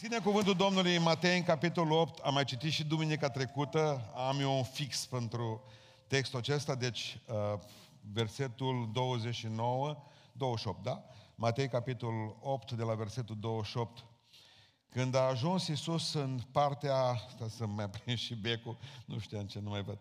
Deschidem cuvântul Domnului în Matei, în capitolul 8. Am mai citit și duminica trecută. Am eu un fix pentru textul acesta, deci uh, versetul 29, 28, da? Matei, capitolul 8, de la versetul 28. Când a ajuns Iisus în partea, stai să mai prind și becul, nu știam ce, nu mai văd.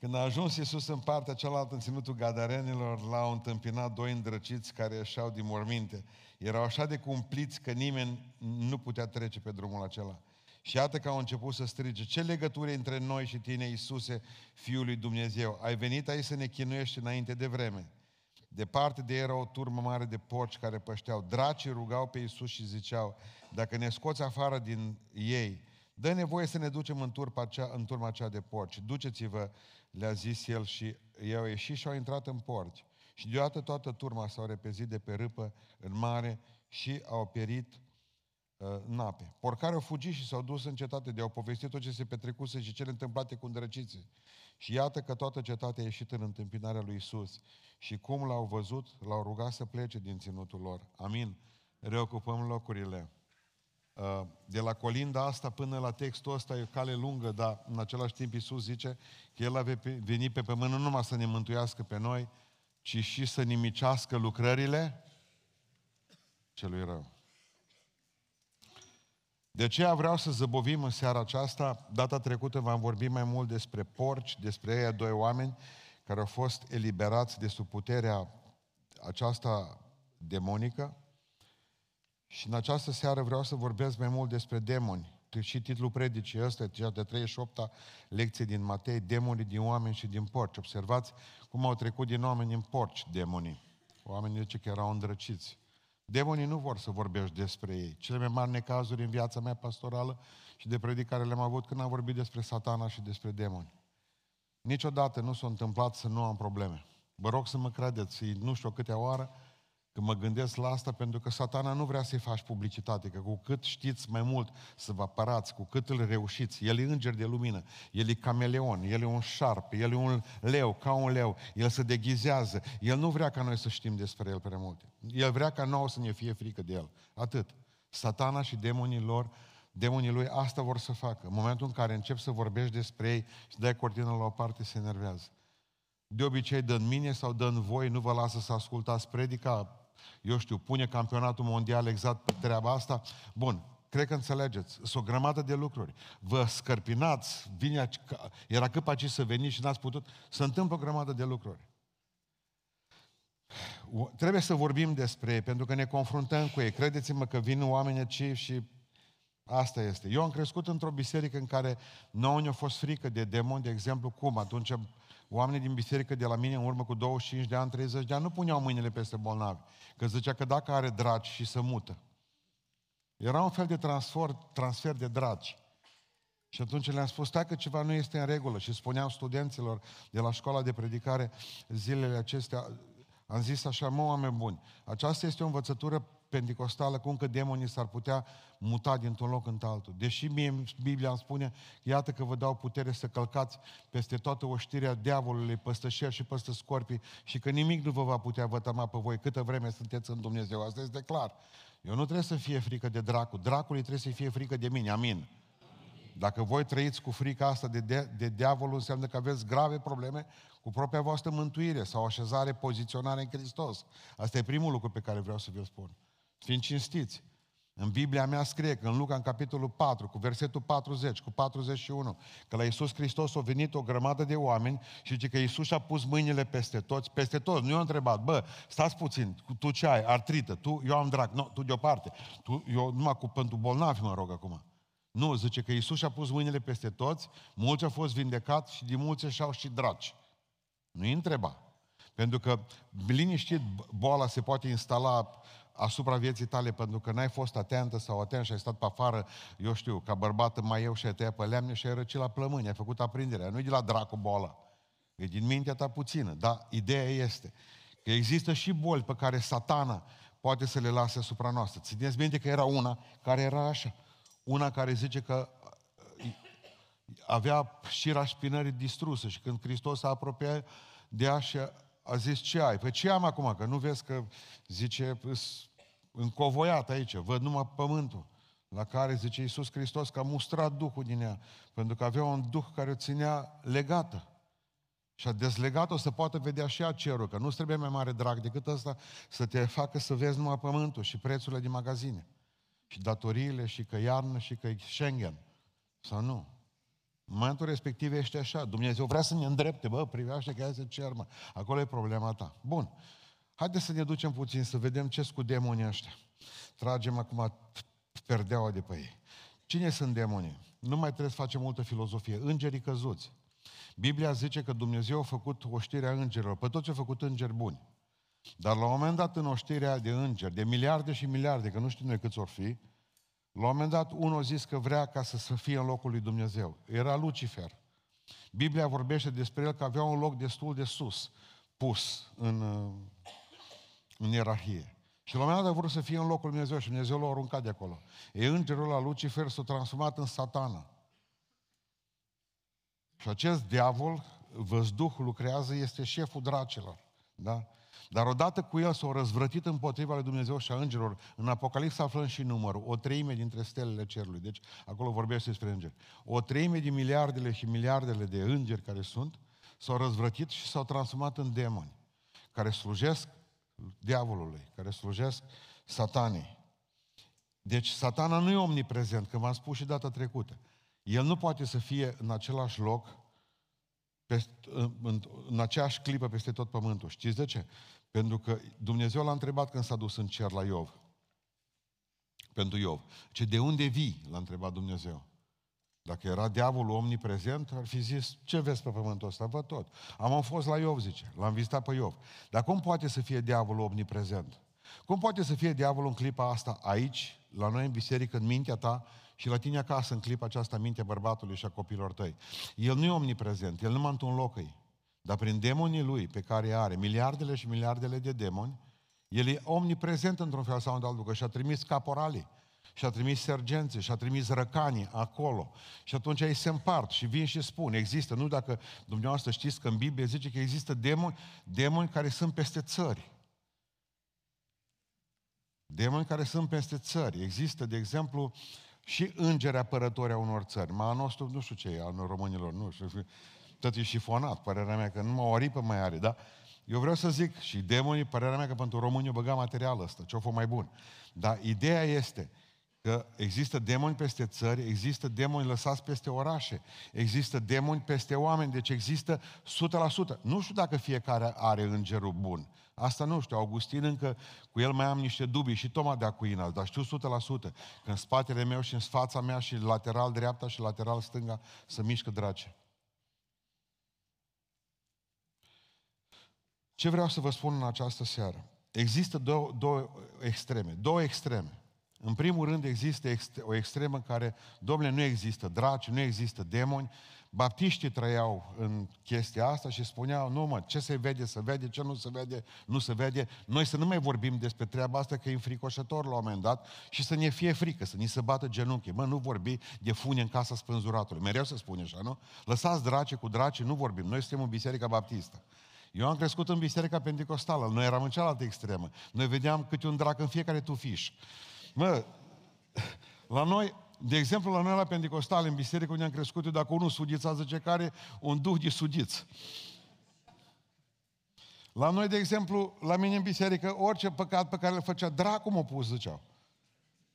Când a ajuns Iisus în partea cealaltă, în ținutul Gadarenilor, l-au întâmpinat doi îndrăciți care ieșeau din morminte. Erau așa de cumpliți că nimeni nu putea trece pe drumul acela. Și iată că au început să strige, ce legătură între noi și tine, Iisuse, Fiul lui Dumnezeu? Ai venit aici să ne chinuiești înainte de vreme. Departe de ei era o turmă mare de porci care pășteau. Dracii rugau pe Iisus și ziceau, dacă ne scoți afară din ei, dă nevoie să ne ducem în, turma acea, în turma aceea de porci. Duceți-vă, le-a zis el și ei au ieșit și au intrat în porci. Și deodată toată turma s-au repezit de pe râpă în mare și au pierit uh, în ape. Porcare au fugit și s-au dus în cetate de au povestit tot ce se petrecuse și cele întâmplate cu îndrăciții. Și iată că toată cetatea a ieșit în întâmpinarea lui Isus. Și cum l-au văzut, l-au rugat să plece din ținutul lor. Amin. Reocupăm locurile. Uh, de la colinda asta până la textul ăsta e o cale lungă, dar în același timp Isus zice că El a venit pe pământ nu numai să ne mântuiască pe noi, ci și să nimicească lucrările celui rău. De aceea vreau să zăbovim în seara aceasta. Data trecută v-am vorbit mai mult despre porci, despre ei doi oameni care au fost eliberați de sub puterea aceasta demonică. Și în această seară vreau să vorbesc mai mult despre demoni. Și titlul predicii ăsta, cea de 38-a lecție din Matei, demonii din oameni și din porci. Observați cum au trecut din oameni în porci demonii. Oamenii zice că erau îndrăciți. Demonii nu vor să vorbești despre ei. Cele mai mari necazuri în viața mea pastorală și de predicare le-am avut când am vorbit despre satana și despre demoni. Niciodată nu s-a întâmplat să nu am probleme. Vă rog să mă credeți, nu știu câte oară, că mă gândesc la asta, pentru că satana nu vrea să-i faci publicitate, că cu cât știți mai mult să vă apărați, cu cât îl reușiți, el e înger de lumină, el e cameleon, el e un șarpe, el e un leu, ca un leu, el se deghizează, el nu vrea ca noi să știm despre el prea multe. El vrea ca nouă să ne fie frică de el. Atât. Satana și demonii lor demonii lui asta vor să facă. În momentul în care încep să vorbești despre ei și dai cortina la o parte, se enervează. De obicei dă în mine sau dă în voi, nu vă lasă să ascultați predica, eu știu, pune campionatul mondial exact pe treaba asta. Bun, cred că înțelegeți. Sunt o grămadă de lucruri. Vă scărpinați, vine, era cât să veniți și n-ați putut. Se întâmplă o grămadă de lucruri. Trebuie să vorbim despre ei, pentru că ne confruntăm cu ei. Credeți-mă că vin oameni aici și asta este. Eu am crescut într-o biserică în care nouă ne-a fost frică de demoni, de exemplu, cum? Atunci oamenii din biserică de la mine în urmă cu 25 de ani, 30 de ani, nu puneau mâinile peste bolnavi. Că zicea că dacă are dragi și să mută. Era un fel de transfer, transfer de dragi. Și atunci le-am spus, stai că ceva nu este în regulă. Și spuneam studenților de la școala de predicare zilele acestea, am zis așa, mă, oameni buni, aceasta este o învățătură pentecostală, cum că demonii s-ar putea muta dintr-un loc în altul. Deși mie Biblia îmi spune, iată că vă dau putere să călcați peste toată oștirea diavolului, peste șer și peste scorpii și că nimic nu vă va putea vătăma pe voi câtă vreme sunteți în Dumnezeu. Asta este clar. Eu nu trebuie să fie frică de dracu. Dracului trebuie să fie frică de mine. Amin. Dacă voi trăiți cu frica asta de, de, de diavol, înseamnă că aveți grave probleme cu propria voastră mântuire sau așezare, poziționare în Hristos. Asta e primul lucru pe care vreau să vi-l spun. Fiind cinstiți. În Biblia mea scrie că în Luca, în capitolul 4, cu versetul 40, cu 41, că la Iisus Hristos a venit o grămadă de oameni și zice că Iisus a pus mâinile peste toți, peste toți. Nu i-a întrebat, bă, stați puțin, tu ce ai? Artrită, tu, eu am drag, nu, tu deoparte. Tu, eu numai cu pentru bolnavi mă rog acum. Nu, zice că Iisus a pus mâinile peste toți, mulți au fost vindecați și din mulți și-au și dragi. Nu-i întreba. Pentru că, liniștit, boala se poate instala asupra vieții tale pentru că n-ai fost atentă sau atent și ai stat pe afară, eu știu, ca bărbat mai eu și ai tăiat pe lemne și ai răcit la plămâni, ai făcut aprinderea. Nu e de la dracu boala. E din mintea ta puțină. Dar ideea este că există și boli pe care satana poate să le lase asupra noastră. Țineți minte că era una care era așa. Una care zice că uh, avea șira spinării distrusă și când Hristos s-a apropiat de așa, a zis, ce ai? Păi ce am acum? Că nu vezi că, zice, încovoiat aici, văd numai pământul. la care, zice Iisus Hristos, că a mustrat Duhul din ea, pentru că avea un Duh care o ținea legată. Și a dezlegat-o să poată vedea și ea cerul, că nu trebuie mai mare drag decât ăsta să te facă să vezi numai pământul și prețurile din magazine. Și datoriile, și că iarnă, și că Schengen. Sau nu? În momentul respectiv ești așa. Dumnezeu vrea să ne îndrepte, bă, privește că se cer, mă. Acolo e problema ta. Bun. Haideți să ne ducem puțin, să vedem ce cu demonii ăștia. Tragem acum perdeaua de pe ei. Cine sunt demonii? Nu mai trebuie să facem multă filozofie. Îngerii căzuți. Biblia zice că Dumnezeu a făcut oștirea îngerilor. Pe toți a făcut îngeri buni. Dar la un moment dat în oștirea de îngeri, de miliarde și miliarde, că nu știu noi câți or fi, la un moment dat unul a zis că vrea ca să, să fie în locul lui Dumnezeu. Era Lucifer. Biblia vorbește despre el că avea un loc destul de sus, pus în, în ierarhie. Și la un moment dat a vrut să fie în locul lui Dumnezeu și Dumnezeu l-a aruncat de acolo. E îngerul la Lucifer s-a transformat în satana. Și acest diavol, văzduh lucrează, este șeful dracilor. Da? Dar odată cu el s-au răzvrătit împotriva lui Dumnezeu și a îngerilor. În Apocalipsa aflăm și numărul. O treime dintre stelele cerului. Deci acolo vorbește despre îngeri. O treime din miliardele și miliardele de îngeri care sunt, s-au răzvrătit și s-au transformat în demoni. Care slujesc diavolului, care slujesc satanii. Deci satana nu e omniprezent, că v-am spus și data trecută. El nu poate să fie în același loc, în, în, în aceeași clipă peste tot pământul. Știți de ce? Pentru că Dumnezeu l-a întrebat când s-a dus în cer la Iov. Pentru Iov. Ce de unde vii? L-a întrebat Dumnezeu. Dacă era diavolul omniprezent, ar fi zis, ce vezi pe pământul ăsta? Văd tot. Am fost la Iov, zice. L-am vizitat pe Iov. Dar cum poate să fie diavolul omniprezent? Cum poate să fie diavolul în clipa asta aici, la noi în biserică, în mintea ta și la tine acasă, în clipa aceasta, în mintea bărbatului și a copilor tăi? El nu e omniprezent, el numai într-un loc îi. Dar prin demonii lui, pe care are miliardele și miliardele de demoni, el e omniprezent într-un fel sau într-altul, că și-a trimis caporalii, și-a trimis sergenții, și-a trimis răcanii acolo. Și atunci ei se împart și vin și spun, există, nu dacă dumneavoastră știți că în Biblie zice că există demoni, demoni care sunt peste țări. Demoni care sunt peste țări. Există, de exemplu, și îngeri apărători a unor țări. Ma nostru, nu știu ce e, al românilor, nu știu tot e șifonat, părerea mea că numai o aripă mai are, da? Eu vreau să zic, și demonii, părerea mea că pentru români o băga materialul ăsta, ce-o fost mai bun. Dar ideea este că există demoni peste țări, există demoni lăsați peste orașe, există demoni peste oameni, deci există 100%. Nu știu dacă fiecare are îngerul bun. Asta nu știu, Augustin încă, cu el mai am niște dubii și Toma de Acuina, dar știu 100% că în spatele meu și în fața mea și lateral dreapta și lateral stânga să mișcă drace. Ce vreau să vă spun în această seară? Există două, două extreme. Două extreme. În primul rând există o extremă în care, domnule, nu există draci, nu există demoni. Baptiștii trăiau în chestia asta și spuneau, nu mă, ce se vede, se vede, ce nu se vede, nu se vede. Noi să nu mai vorbim despre treaba asta, că e înfricoșător la un moment dat și să ne fie frică, să ni se bată genunchii. Mă, nu vorbi de fune în casa spânzuratului. Mereu să spune așa, nu? Lăsați drace cu draci, nu vorbim. Noi suntem în Biserica Baptistă. Eu am crescut în Biserica Pentecostală, noi eram în cealaltă extremă. Noi vedeam câte un drac în fiecare tufiș. Mă, la noi, de exemplu, la noi la Pentecostal, în biserică unde am crescut eu, dacă unul sudița, zice că are un duh de sudiț. La noi, de exemplu, la mine în biserică, orice păcat pe care îl făcea, dracu mă pus, ziceau.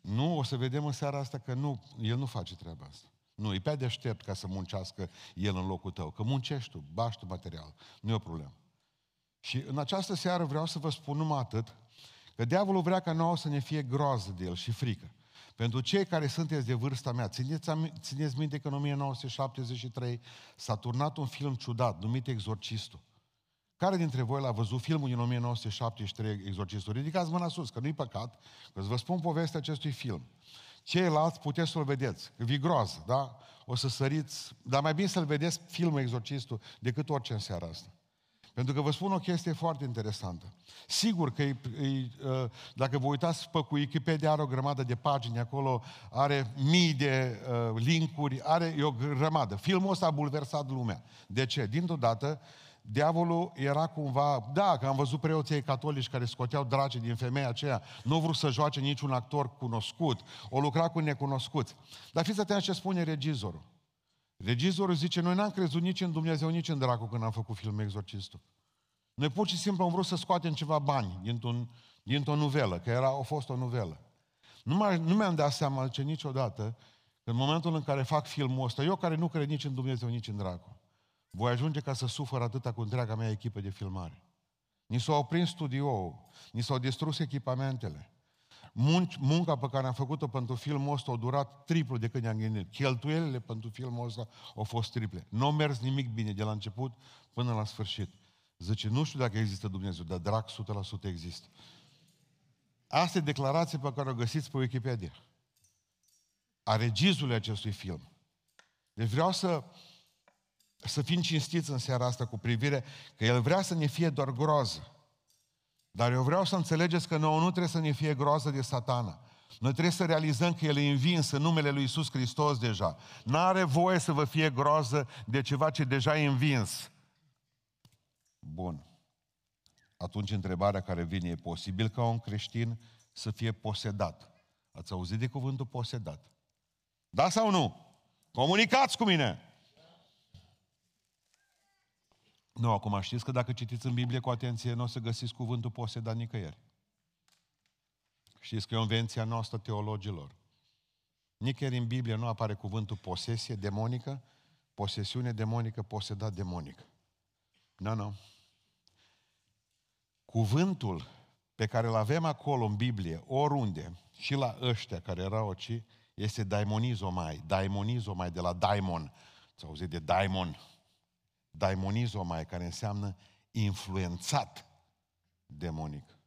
Nu, o să vedem în seara asta că nu, el nu face treaba asta. Nu, e pe deștept ca să muncească el în locul tău. Că muncești tu, bași tu material. Nu e o problemă. Și în această seară vreau să vă spun numai atât, că diavolul vrea ca nouă să ne fie groază de el și frică. Pentru cei care sunteți de vârsta mea, țineți, țineți minte că în 1973 s-a turnat un film ciudat numit Exorcistul. Care dintre voi l-a văzut filmul din 1973 Exorcistul? Ridicați mâna sus, că nu-i păcat, că vă spun povestea acestui film. Ceilalți puteți să-l vedeți, că vi groază, da? O să săriți, dar mai bine să-l vedeți filmul Exorcistul decât orice în seara asta. Pentru că vă spun o chestie foarte interesantă. Sigur că e, e, dacă vă uitați pe cu Wikipedia, are o grămadă de pagini acolo, are mii de uh, linkuri, are e o grămadă. Filmul ăsta a bulversat lumea. De ce? Dintr-o dată, diavolul era cumva, da, că am văzut preoții catolici care scoteau draci din femeia aceea, nu vrut să joace niciun actor cunoscut, o lucra cu necunoscuți. Dar fiți atenți ce spune regizorul. Regizorul zice, noi n-am crezut nici în Dumnezeu, nici în dracu când am făcut filmul Exorcistul. Noi pur și simplu am vrut să scoatem ceva bani dintr-un, dintr-o nuvelă, că era, a fost o nuvelă. Nu, mai, nu mi-am dat seama ce niciodată, în momentul în care fac filmul ăsta, eu care nu cred nici în Dumnezeu, nici în dracu, voi ajunge ca să sufăr atâta cu întreaga mea echipă de filmare. Ni s-au oprins studioul, ni s-au distrus echipamentele. Munci, munca pe care am făcut-o pentru filmul ăsta a durat triplu de când ne-am gândit. Cheltuielile pentru filmul ăsta au fost triple. Nu a mers nimic bine de la început până la sfârșit. Zice, nu știu dacă există Dumnezeu, dar drag 100% există. Asta e declarația pe care o găsiți pe Wikipedia. A regizului acestui film. Deci vreau să, să fim cinstiți în seara asta cu privire că el vrea să ne fie doar groază. Dar eu vreau să înțelegeți că nouă nu trebuie să ne fie groază de satana. Noi trebuie să realizăm că El e învins în numele Lui Isus Hristos deja. N-are voie să vă fie groază de ceva ce deja e învins. Bun. Atunci întrebarea care vine, e posibil ca un creștin să fie posedat? Ați auzit de cuvântul posedat? Da sau nu? Comunicați cu mine! Nu, acum știți că dacă citiți în Biblie cu atenție, nu o să găsiți cuvântul posedat nicăieri. Știți că e o invenție noastră teologilor. Nicăieri în Biblie nu apare cuvântul posesie demonică, posesiune demonică, posedat demonic. Nu, nu. Cuvântul pe care îl avem acolo în Biblie, oriunde, și la ăștia care erau oci, este daimonizomai, daimonizomai de la daimon. Ți-au auzit de daimon? Daimonizomai, care înseamnă influențat demonic.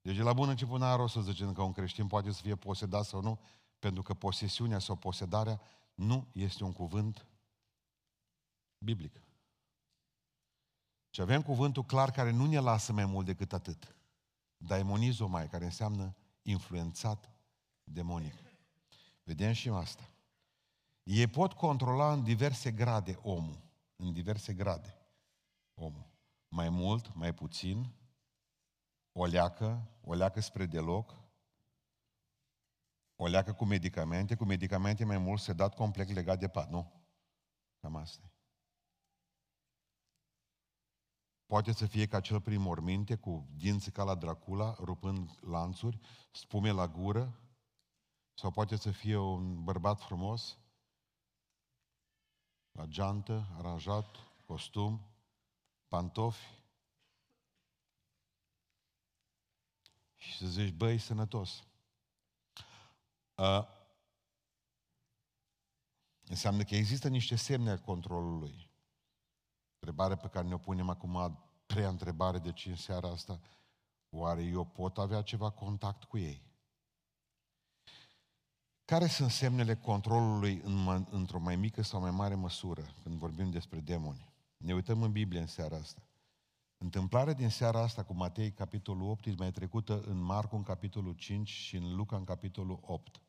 Deci la bun început n-are rost să zicem că un creștin poate să fie posedat sau nu, pentru că posesiunea sau posedarea nu este un cuvânt biblic. Și avem cuvântul clar care nu ne lasă mai mult decât atât. Daimonizomai, care înseamnă influențat demonic. Vedem și asta. Ei pot controla în diverse grade omul. În diverse grade omul. Mai mult, mai puțin, o leacă, o leacă spre deloc, o leacă cu medicamente, cu medicamente mai mult se dat complet legat de pat. Nu. Cam asta Poate să fie ca cel prin morminte, cu dinții ca la Dracula, rupând lanțuri, spume la gură, sau poate să fie un bărbat frumos, la geantă, aranjat, costum, pantofi, și să zici, băi, sănătos. Uh, înseamnă că există niște semne al controlului. Întrebarea pe care ne-o punem acum, treia întrebare de ce în seara asta, oare eu pot avea ceva contact cu ei? Care sunt semnele controlului în, într-o mai mică sau mai mare măsură când vorbim despre demoni? Ne uităm în Biblie în seara asta. Întâmplarea din seara asta cu Matei, capitolul 8, e mai trecută în Marcu, în capitolul 5 și în Luca, în capitolul 8.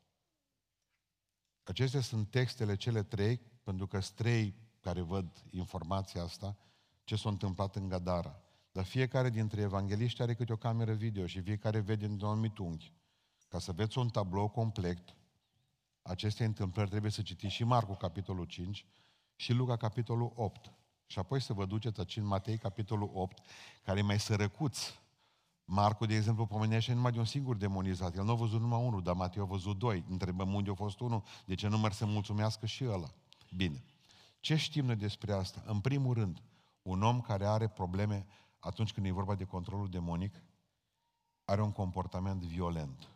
Acestea sunt textele cele trei, pentru că sunt trei care văd informația asta, ce s-a întâmplat în Gadara. Dar fiecare dintre evangeliști are câte o cameră video și fiecare vede în un anumit unghi. Ca să vedeți un tablou complet, aceste întâmplări trebuie să citiți și Marcu, capitolul 5, și Luca, capitolul 8. Și apoi să vă duceți aici în Matei, capitolul 8, care e mai sărăcuț. Marcu, de exemplu, pomenește numai de un singur demonizat. El nu a văzut numai unul, dar Matei a văzut doi. Întrebăm unde a fost unul, de ce nu merg să mulțumească și ăla. Bine. Ce știm noi despre asta? În primul rând, un om care are probleme atunci când e vorba de controlul demonic, are un comportament violent.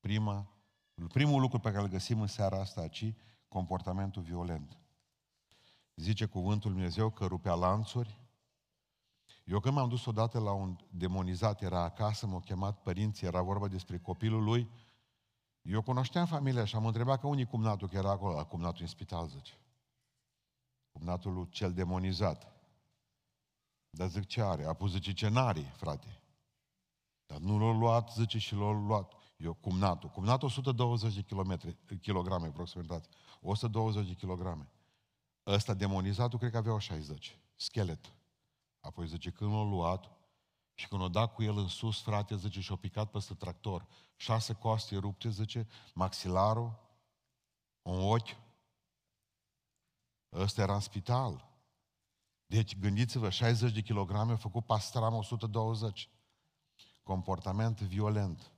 Prima, primul lucru pe care îl găsim în seara asta aici, comportamentul violent. Zice cuvântul Dumnezeu că rupea lanțuri. Eu când m-am dus odată la un demonizat, era acasă, m-au chemat părinții, era vorba despre copilul lui, eu cunoșteam familia și am întrebat că unii cumnatul, că era acolo, la cumnatul în spital, zice cumnatul cel demonizat. Dar zic ce are? A pus zice ce n-are, frate. Dar nu l-a luat, zice, și l-a luat. Eu, cumnatul. Cumnatul 120 de kilometri, kilograme, aproximativ. 120 de kilograme. Ăsta demonizatul cred că avea o 60. Schelet. Apoi zice, când l-a luat și când o dat cu el în sus, frate, zice, și-a picat peste tractor. Șase coaste rupte, zice, maxilarul, un ochi. Ăsta era în spital. Deci, gândiți-vă, 60 de kilograme, a făcut pastram 120. Comportament violent.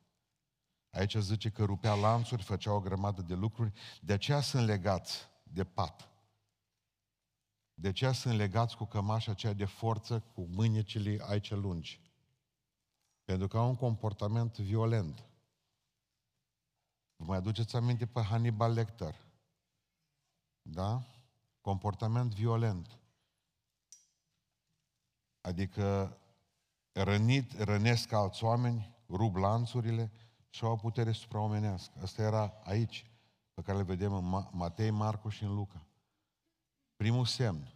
Aici zice că rupea lanțuri, făcea o grămadă de lucruri, de aceea sunt legați de pat. De aceea sunt legați cu cămașa aceea de forță, cu mâinecile aici lungi. Pentru că au un comportament violent. Vă mai aduceți aminte pe Hannibal Lecter? Da? Comportament violent. Adică rănit, rănesc alți oameni, rup lanțurile și au putere supraomenească. Asta era aici, pe care le vedem în Matei, Marcu și în Luca. Primul semn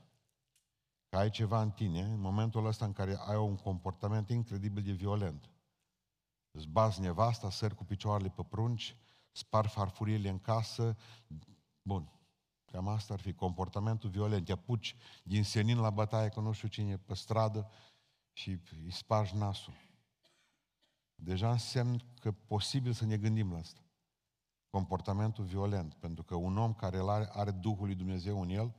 că ai ceva în tine, în momentul ăsta în care ai un comportament incredibil de violent. Îți bazi nevasta, sări cu picioarele pe prunci, spar farfuriile în casă. Bun, cam asta ar fi comportamentul violent. Te apuci din senin la bătaie cu nu știu cine pe stradă și îi spargi nasul. Deja însemn că posibil să ne gândim la asta. Comportamentul violent, pentru că un om care are, are Duhul lui Dumnezeu în el,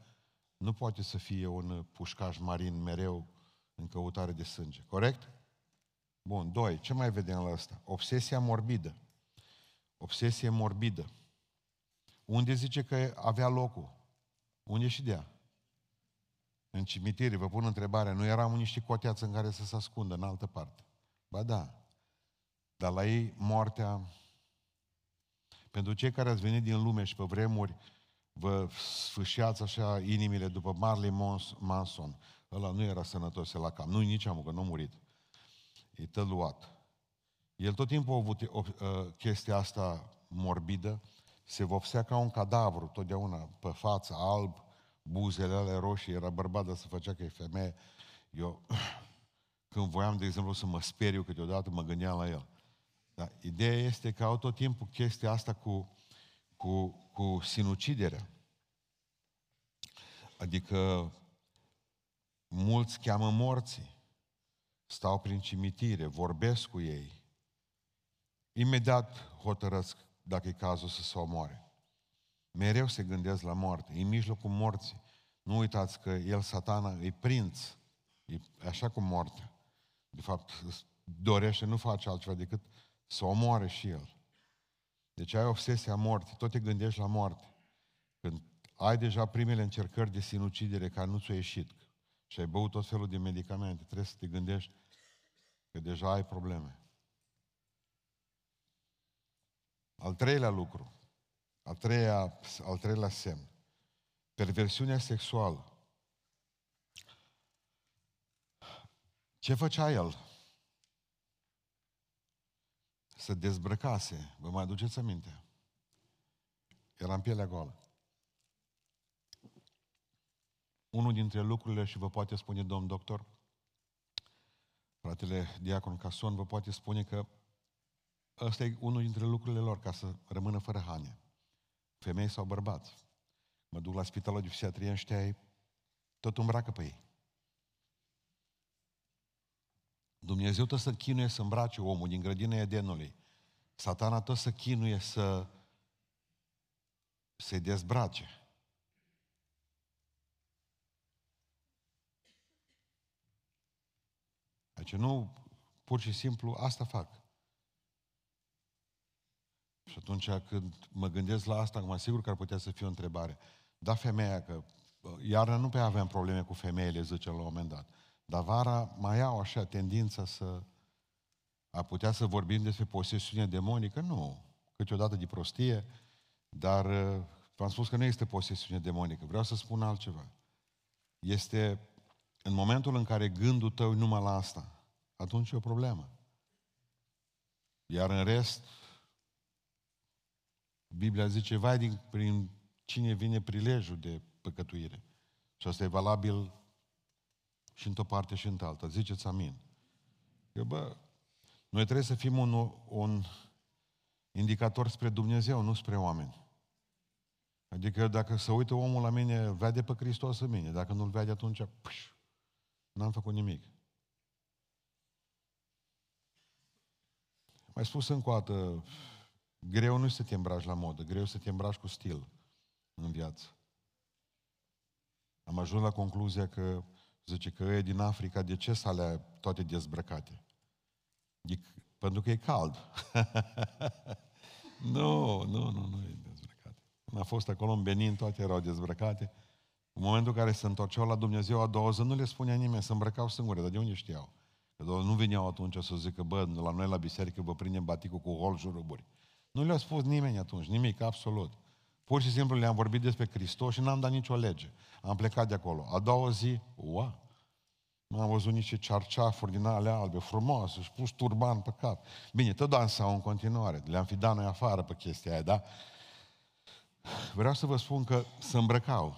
nu poate să fie un pușcaș marin mereu în căutare de sânge. Corect? Bun. Doi. Ce mai vedem la asta? Obsesia morbidă. Obsesie morbidă. Unde zice că avea locul? Unde și dea? În cimitire, vă pun întrebarea, nu erau niște coteați în care să se ascundă în altă parte? Ba da. Dar la ei moartea... Pentru cei care ați venit din lume și pe vremuri vă sfâșiați așa inimile după Marley Manson. Ăla nu era sănătos la cam. Nu nici am că nu a murit. E tăluat. El tot timpul a avut o, uh, chestia asta morbidă, se vopsea ca un cadavru, totdeauna, pe față, alb, buzele alea roșii, era bărbat, dar se făcea că e femeie. Eu, când voiam, de exemplu, să mă speriu câteodată, mă gândeam la el. Dar ideea este că au tot timpul chestia asta cu, cu, cu sinuciderea. Adică mulți cheamă morții, stau prin cimitire, vorbesc cu ei, imediat hotărăsc dacă e cazul să se omoare. Mereu se gândesc la moarte, în mijlocul morții. Nu uitați că el, satana, e prinț, e așa cum moartea. De fapt, dorește, nu face altceva decât să omoare și el. Deci ai obsesia morții, tot te gândești la moarte. Când ai deja primele încercări de sinucidere care nu ți-au ieșit și ai băut tot felul de medicamente, trebuie să te gândești că deja ai probleme. Al treilea lucru, al, treia, al treilea semn, perversiunea sexuală. Ce făcea el? Să dezbrăcase. Vă mai aduceți aminte? Era în pielea goală. Unul dintre lucrurile, și vă poate spune domn doctor, fratele Diacon Cason, vă poate spune că ăsta e unul dintre lucrurile lor, ca să rămână fără hane. Femei sau bărbați. Mă duc la spitalul de psihiatrie, ăștia tot îmbracă pe ei. Dumnezeu tot să chinuie să îmbrace omul din grădina Edenului. Satana tot să chinuie să se dezbrace. Deci nu, pur și simplu, asta fac. Și atunci când mă gândesc la asta, mă sigur că ar putea să fie o întrebare. Da, femeia, că iarna nu prea aveam probleme cu femeile, zice la un moment dat. Dar vara mai au așa tendința să a putea să vorbim despre posesiune demonică? Nu. Câteodată de prostie, dar uh, v-am spus că nu este posesiune demonică. Vreau să spun altceva. Este în momentul în care gândul tău numai la asta, atunci e o problemă. Iar în rest, Biblia zice, vai din, prin cine vine prilejul de păcătuire. Și asta e valabil și într-o parte și într-alta. Ziceți amin. Că, bă, noi trebuie să fim un, un indicator spre Dumnezeu, nu spre oameni. Adică dacă se uită omul la mine, vede pe Hristos în mine. Dacă nu-L vede, atunci pș, N-am făcut nimic. Mai spus încă o dată, greu nu să te îmbraci la modă, greu să te îmbraci cu stil în viață. Am ajuns la concluzia că, zice că e din Africa, de ce să alea toate dezbrăcate? E, pentru că e cald. nu, nu, nu, nu e dezbrăcate. Când a fost acolo în Benin, toate erau dezbrăcate. În momentul în care se întorceau la Dumnezeu a doua zi, nu le spunea nimeni, se îmbrăcau singure, dar de unde știau? Că nu veneau atunci să zică, bă, la noi la biserică vă prindem baticul cu hol juruburi. Nu le-a spus nimeni atunci, nimic, absolut. Pur și simplu le-am vorbit despre Hristos și n-am dat nicio lege. Am plecat de acolo. A doua zi, ua, am văzut niște cearceafuri din alea albe, frumoase, și pus turban pe cap. Bine, tot dansau în continuare. Le-am fi dat noi afară pe chestia aia, da? Vreau să vă spun că se îmbrăcau.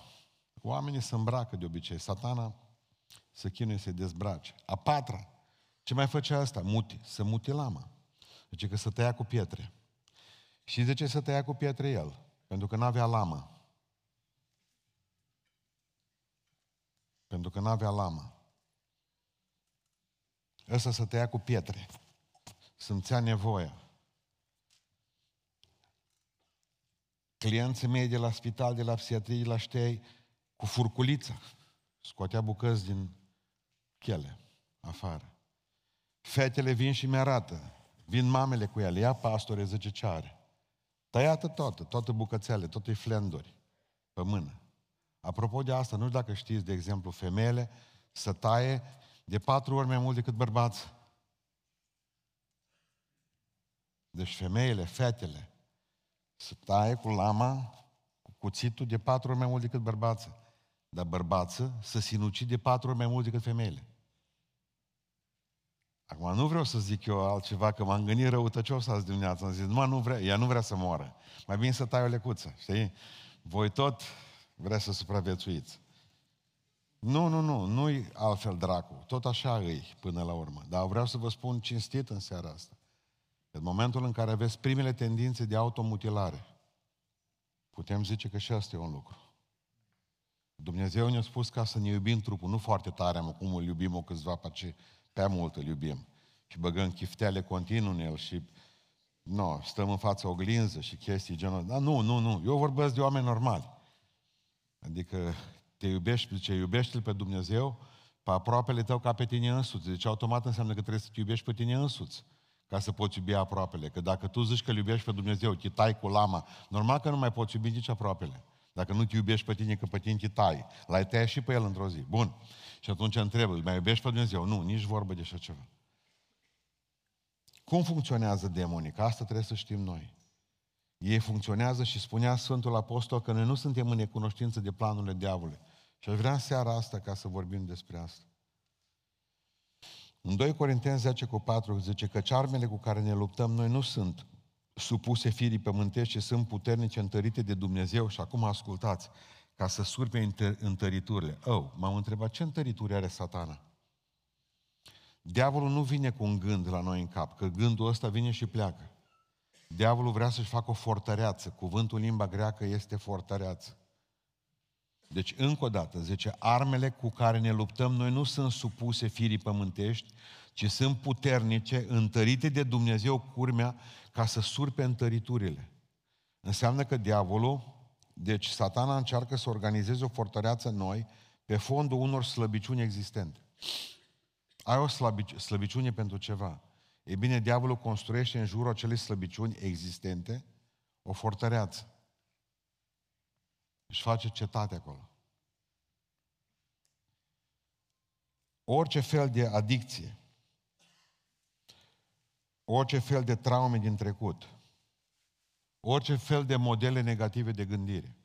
Oamenii se îmbracă de obicei. Satana să chinuie să dezbrace. A patra, ce mai făcea asta? Muti, să mutila, mă. Deci că să tăia cu pietre. Și de ce să tăia cu pietre el? Pentru că n-avea lamă. Pentru că n-avea lamă. Ăsta să tăia cu pietre. Simțea nevoia. Clienții mei de la spital, de la psiatrie, la ștei, cu furculița, scotea bucăți din chele, afară. Fetele vin și mi-arată. Vin mamele cu ele. Ia pastore, zice ce are. Tăiată toată, toate bucățele, toate flenduri pe mână. Apropo de asta, nu știu dacă știți, de exemplu, femeile să taie de patru ori mai mult decât bărbați. Deci femeile, fetele, să taie cu lama, cu cuțitul de patru ori mai mult decât bărbații. Dar bărbață să sinucide de patru ori mai mult decât femeile. Acum nu vreau să zic eu altceva, că m-am gândit răutăcios azi dimineața. Am zis, nu, nu vrea, ea nu vrea să moară. Mai bine să tai o lecuță, știi? Voi tot vrea să supraviețuiți. Nu, nu, nu, nu-i altfel dracu. Tot așa îi până la urmă. Dar vreau să vă spun cinstit în seara asta. În momentul în care aveți primele tendințe de automutilare, putem zice că și asta e un lucru. Dumnezeu ne-a spus ca să ne iubim trupul, nu foarte tare, mă, cum îl iubim o câțiva, pe ce pe mult îl iubim. Și băgăm chiftele continuu în el și nu, stăm în fața oglinză și chestii genul Dar nu, nu, nu. Eu vorbesc de oameni normali. Adică te iubești, zice, iubește-L pe Dumnezeu, pe aproapele tău ca pe tine însuți. Deci automat înseamnă că trebuie să te iubești pe tine însuți ca să poți iubi aproapele. Că dacă tu zici că îl iubești pe Dumnezeu, te tai cu lama, normal că nu mai poți iubi nici aproapele. Dacă nu te iubești pe tine, că pe tine te tai. L-ai tăiat și pe el într-o zi. Bun. Și atunci întreb, îl mai iubești pe Dumnezeu? Nu, nici vorbă de așa ceva. Cum funcționează demonii? Că asta trebuie să știm noi. Ei funcționează și spunea Sfântul Apostol că noi nu suntem în necunoștință de planurile diavolului. Și aș vrea în seara asta ca să vorbim despre asta. În 2 Corinteni 10 cu 4 zice că armele cu care ne luptăm noi nu sunt supuse firii pământești, ci sunt puternice întărite de Dumnezeu. Și acum ascultați, ca să surpe întăriturile. Oh, m-am întrebat ce întărituri are satana? Diavolul nu vine cu un gând la noi în cap, că gândul ăsta vine și pleacă. Diavolul vrea să-și facă o fortăreață. Cuvântul limba greacă este fortăreață. Deci, încă o dată, zice, armele cu care ne luptăm noi nu sunt supuse firii pământești, ci sunt puternice, întărite de Dumnezeu curmea, ca să surpe întăriturile. Înseamnă că diavolul deci satana încearcă să organizeze o fortăreață noi pe fondul unor slăbiciuni existente. Ai o slăbici- slăbiciune pentru ceva. E bine, diavolul construiește în jurul acelei slăbiciuni existente o fortăreață. Își face cetate acolo. Orice fel de adicție, orice fel de traume din trecut, Orice fel de modele negative de gândire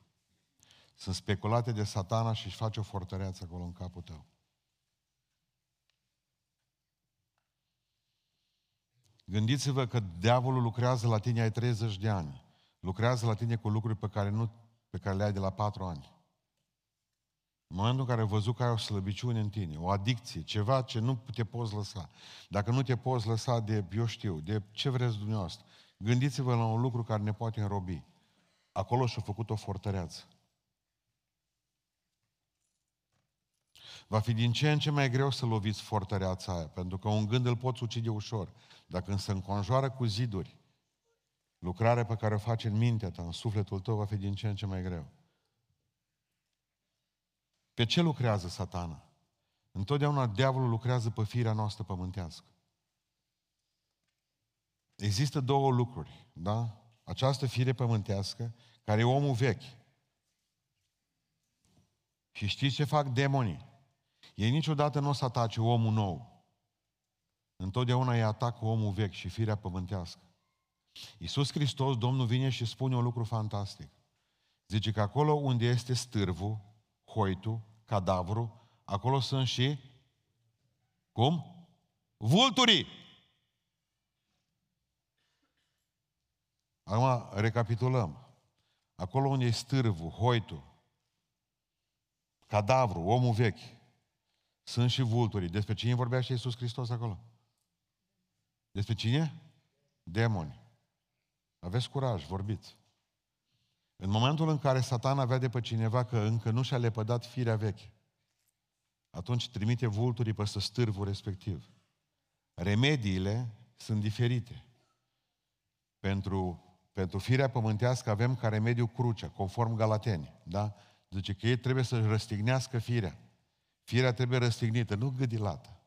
sunt speculate de satana și își face o fortăreață acolo în capul tău. Gândiți-vă că diavolul lucrează la tine, ai 30 de ani. Lucrează la tine cu lucruri pe care, nu, pe care le ai de la 4 ani. În momentul în care ai văzut că ai o slăbiciune în tine, o adicție, ceva ce nu te poți lăsa. Dacă nu te poți lăsa de, eu știu, de ce vreți dumneavoastră, Gândiți-vă la un lucru care ne poate înrobi. Acolo și-a făcut o fortăreață. Va fi din ce în ce mai greu să loviți fortăreața aia, pentru că un gând îl poți ucide ușor. Dacă când se înconjoară cu ziduri, lucrarea pe care o faci în mintea ta, în sufletul tău, va fi din ce în ce mai greu. Pe ce lucrează satana? Întotdeauna diavolul lucrează pe firea noastră pământească. Există două lucruri, da? Această fire pământească, care e omul vechi. Și știți ce fac demonii? Ei niciodată nu o să atace omul nou. Întotdeauna îi atacă omul vechi și firea pământească. Iisus Hristos, Domnul, vine și spune un lucru fantastic. Zice că acolo unde este stârvul, hoitul, cadavru, acolo sunt și, cum? Vulturii! Acum recapitulăm. Acolo unde e stârvul, hoitul, cadavru, omul vechi, sunt și vulturii. Despre cine vorbea și Iisus Hristos acolo? Despre cine? Demoni. Aveți curaj, vorbiți. În momentul în care satana vede pe cineva că încă nu și-a lepădat firea veche, atunci trimite vulturii peste stârvul respectiv. Remediile sunt diferite. Pentru, pentru firea pământească avem ca remediu crucea, conform Galateni. Da? Zice că ei trebuie să răstignească firea. Firea trebuie răstignită, nu gâdilată.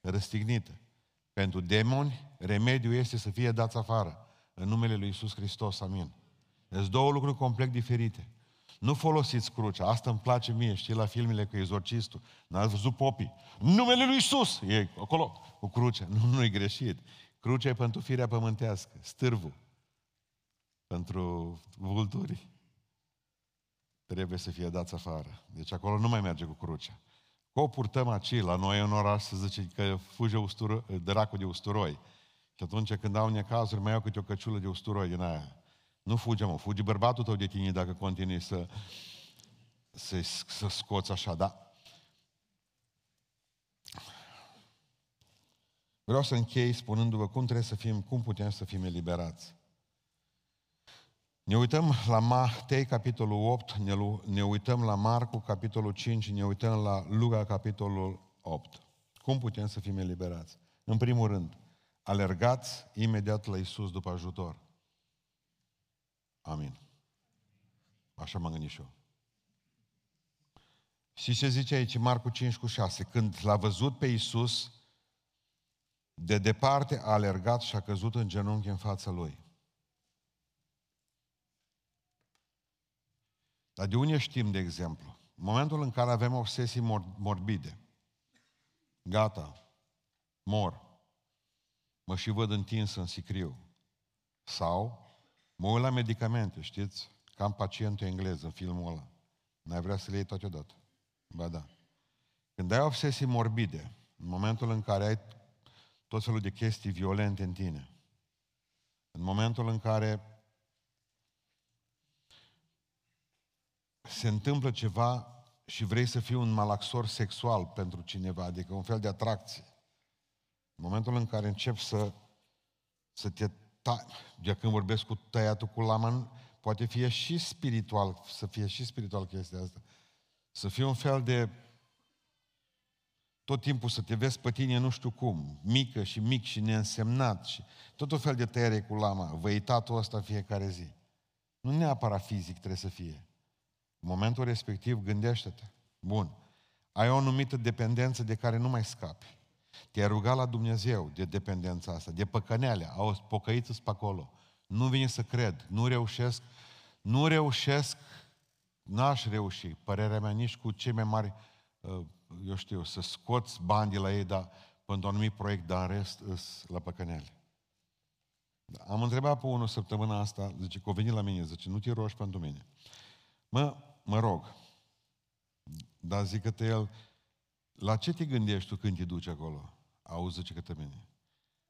Răstignită. Pentru demoni, remediul este să fie dați afară. În numele Lui Isus Hristos, amin. Deci două lucruri complet diferite. Nu folosiți crucea. Asta îmi place mie, știi, la filmele cu exorcistul. N-ați văzut popii. Numele lui Isus! E acolo, cu crucea. Nu, nu e greșit. Crucea e pentru firea pământească. Stârvul. Pentru vulturi. Trebuie să fie dați afară. Deci acolo nu mai merge cu crucea. Că o purtăm aici, la noi în oraș se zice că fuge ustură, dracul de usturoi. Și atunci când au necazuri, mai iau câte o căciulă de usturoi din aia. Nu fuge, mă, fuge bărbatul tău de tine dacă continui să, să, să scoți așa, da? Vreau să închei spunându-vă cum trebuie să fim, cum putem să fim eliberați. Ne uităm la Matei, capitolul 8, ne, ne uităm la Marcu, capitolul 5, ne uităm la Luca, capitolul 8. Cum putem să fim eliberați? În primul rând, alergați imediat la Isus după ajutor. Amin. Așa m-am gândit și eu. Și ce zice aici, Marcu 5 cu 6? Când l-a văzut pe Isus, de departe a alergat și a căzut în genunchi în fața lui. Dar de unde știm, de exemplu? În momentul în care avem obsesii morbide, gata, mor, mă și văd întins în sicriu. Sau mă uit la medicamente, știți? Cam pacientul englez în filmul ăla. N-ai vrea să le iei toate odată. Ba da. Când ai obsesii morbide, în momentul în care ai tot felul de chestii violente în tine, în momentul în care se întâmplă ceva și vrei să fii un malaxor sexual pentru cineva, adică un fel de atracție, în momentul în care începi să, să te ta, de când vorbesc cu tăiatul cu lama, poate fi și spiritual, să fie și spiritual chestia asta. Să fie un fel de tot timpul să te vezi pe tine nu știu cum, mică și mic și neînsemnat și tot un fel de tăiere cu lama, văitatul ăsta fiecare zi. Nu neapărat fizic trebuie să fie. În momentul respectiv, gândește-te. Bun. Ai o anumită dependență de care nu mai scapi. Te-ai rugat la Dumnezeu de dependența asta, de păcănealea. Au pocăiți pe acolo. Nu vine să cred. Nu reușesc. Nu reușesc. N-aș reuși, părerea mea, nici cu cei mai mari, uh, eu știu, să scoți bani de la ei, dar pentru un anumit proiect, dar în rest îs la păcăneale. Am întrebat pe unul săptămâna asta, zice că a venit la mine, zice, nu te rogi pentru mine. Mă, mă rog, dar zic că el, la ce te gândești tu când te duci acolo? Auzi, ce către mine.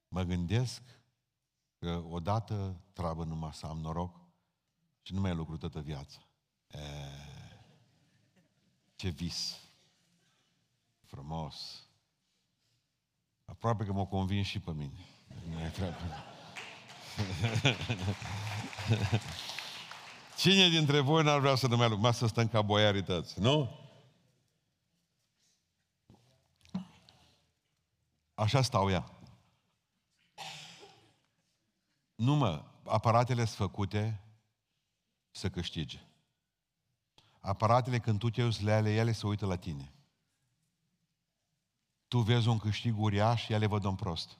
Mă gândesc că odată treabă numai să am noroc și nu mai lucru toată viața. E, ce vis. Frumos. Aproape că mă convins și pe mine. Nu e treabă. Cine dintre voi n-ar vrea să nu mai lucru? să stăm ca boiarii tăți, nu? Așa stau ea. Nu mă, aparatele sunt făcute să câștige. Aparatele, când tu te uiți la ele, ele se uită la tine. Tu vezi un câștig uriaș, ele văd un prost.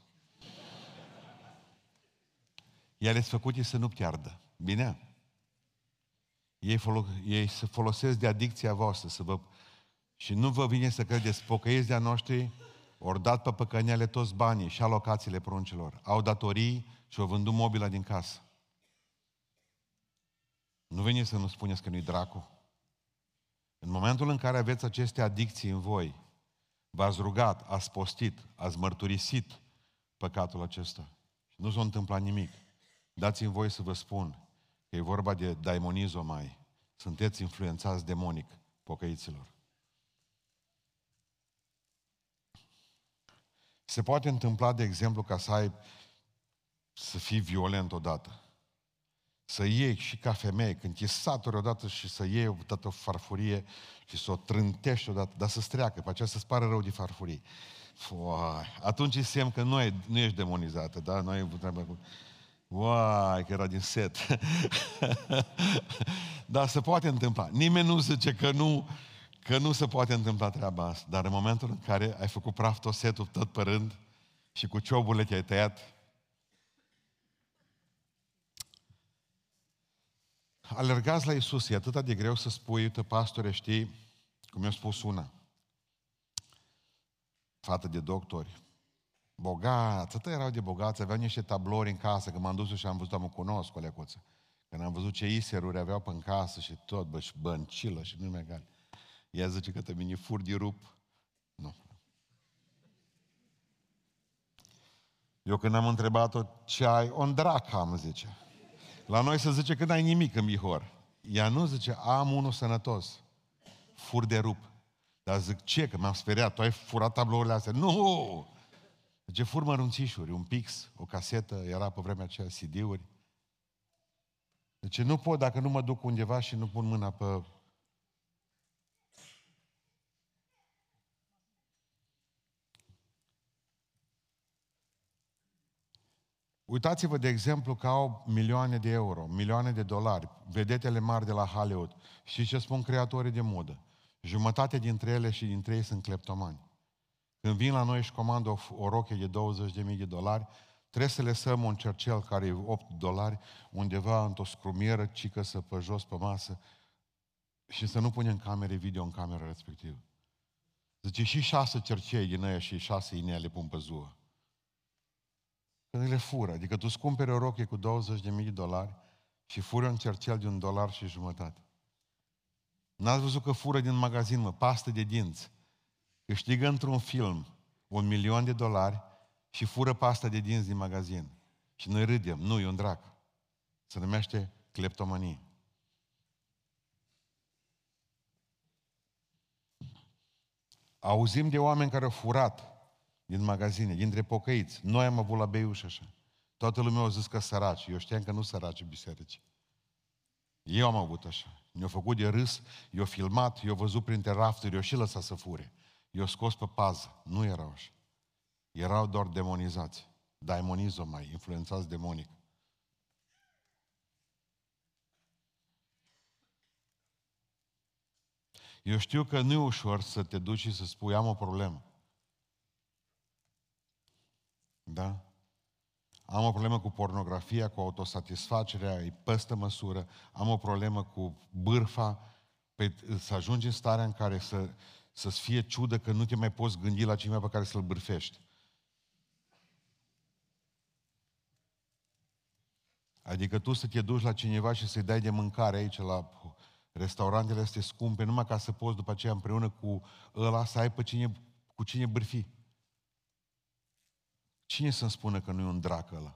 Ele sunt făcute să nu piardă. Bine? Ei, folo- ei se folosesc de adicția voastră să vă... și nu vă vine să credeți, pocăiți de-a noștri ori dat pe păcăneale toți banii și alocațiile pruncilor. Au datorii și au vândut mobila din casă. Nu veniți să nu spuneți că nu-i dracu. În momentul în care aveți aceste adicții în voi, v-ați rugat, ați postit, ați mărturisit păcatul acesta. Și nu s-a întâmplat nimic. Dați-mi voi să vă spun că e vorba de daimonizomai. Sunteți influențați demonic, pocăiților. Se poate întâmpla, de exemplu, ca să ai să fii violent odată. Să iei și ca femeie, când te saturi odată și să iei o toată farfurie și să o trântești odată, dar să-ți treacă, pe aceea să-ți pară rău de farfurie. Foai, atunci e semn că nu, e, nu ești demonizată, da? Nu ai treabă cu... Uai, că era din set. dar se poate întâmpla. Nimeni nu zice că nu, că nu se poate întâmpla treaba asta. Dar în momentul în care ai făcut praf tot setul tot pe rând și cu cioburile te-ai tăiat, alergați la Isus. E atât de greu să spui, uite, pastore, știi, cum mi-a spus una, fată de doctori, bogați, atât erau de bogați, aveau niște tablouri în casă, că m-am dus și am văzut, am cunosc o lecuță. Când am văzut ce iseruri aveau pe în casă și tot, bă, și băncilă și nu mai egal. Ea zice că te vine fur de rup. Nu. Eu când am întrebat-o ce ai, o drac am, zice. La noi se zice că n-ai nimic în Bihor. Ea nu zice, am unul sănătos. Fur de rup. Dar zic, ce? Că m-am speriat. Tu ai furat tablourile astea? Nu! Zice, fur mărunțișuri, un pix, o casetă, era pe vremea aceea CD-uri. Deci nu pot dacă nu mă duc undeva și nu pun mâna pe... Uitați-vă, de exemplu, că au milioane de euro, milioane de dolari, vedetele mari de la Hollywood. Și ce spun creatorii de modă? Jumătate dintre ele și dintre ei sunt cleptomani. Când vin la noi și comandă o, o roche de 20.000 de dolari, trebuie să lăsăm un cercel care e 8 dolari undeva într-o scrumieră, cică să pe jos pe masă și să nu punem camere video în camera respectivă. Zice, și șase cercei din aia și șase inele pun pe zuă. Când le fură, adică tu îți cumperi o roche cu 20.000 de dolari și fură un cercel de un dolar și jumătate. N-ați văzut că fură din magazin, mă, pastă de dinți. Câștigă într-un film un milion de dolari și fură pasta de dinți din magazin. Și noi râdem, nu, e un drac. Se numește cleptomanie. Auzim de oameni care au furat din magazine, dintre pocăiți. Noi am avut la Beiuș așa. Toată lumea a zis că săraci. Eu știam că nu săraci biserici. Eu am avut așa. Ne-au făcut de râs, i-au filmat, i-au văzut printre rafturi, i-au și lăsat să fure. I-au scos pe pază. Nu erau așa. Erau doar demonizați. Daimonizo influențați demonic. Eu știu că nu e ușor să te duci și să spui, am o problemă. Da? Am o problemă cu pornografia, cu autosatisfacerea, e păstă măsură. Am o problemă cu bârfa. Pe, să ajungi în starea în care să, să-ți fie ciudă că nu te mai poți gândi la cineva pe care să-l bârfești. Adică tu să te duci la cineva și să-i dai de mâncare aici la restaurantele astea scumpe, numai ca să poți după aceea împreună cu ăla să ai pe cine, cu cine bârfi. Cine să-mi spună că nu e un drac ăla?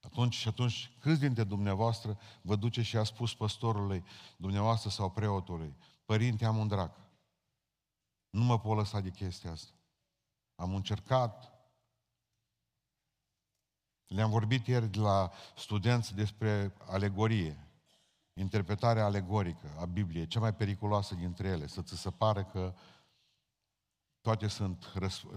Atunci și atunci, câți dintre dumneavoastră vă duce și a spus păstorului dumneavoastră sau preotului, părinte, am un drac. Nu mă pot lăsa de chestia asta. Am încercat. Le-am vorbit ieri de la studenți despre alegorie, interpretarea alegorică a Bibliei, cea mai periculoasă dintre ele, să ți se pare că toate sunt,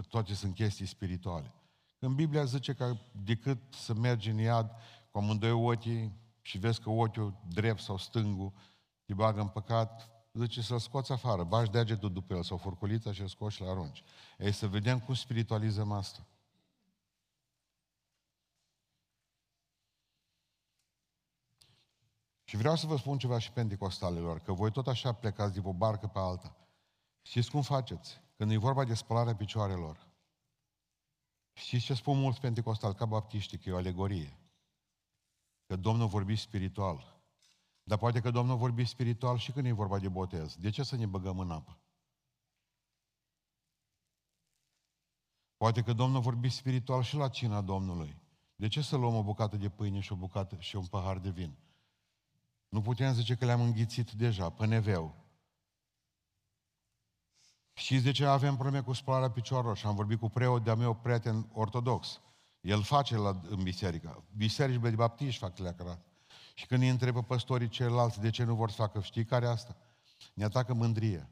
toate sunt chestii spirituale. În Biblia zice că decât să mergi în iad cu amândoi ochii și vezi că ochiul drept sau stângul te bagă în păcat, zice să-l scoți afară, bagi degetul după el sau furculița și îl scoți și l arunci. Ei, să vedem cum spiritualizăm asta. Și vreau să vă spun ceva și pentecostalilor, că voi tot așa plecați de o barcă pe alta. Știți cum faceți? Când e vorba de spălarea picioarelor. Știți ce spun mulți pentecostali ca baptiști, că e o alegorie. Că Domnul vorbi spiritual. Dar poate că Domnul vorbi spiritual și când e vorba de botez. De ce să ne băgăm în apă? Poate că Domnul vorbi spiritual și la cina Domnului. De ce să luăm o bucată de pâine și o bucată și un pahar de vin? Nu putem zice că le-am înghițit deja, pe neveu. Știți de ce avem probleme cu spălarea picioarelor? Și am vorbit cu preot de-a meu prieten ortodox. El face la, în biserică. Biserici de baptiști fac leacărat. Și când îi întrebă păstorii ceilalți de ce nu vor să facă, știi care asta? Ne atacă mândrie.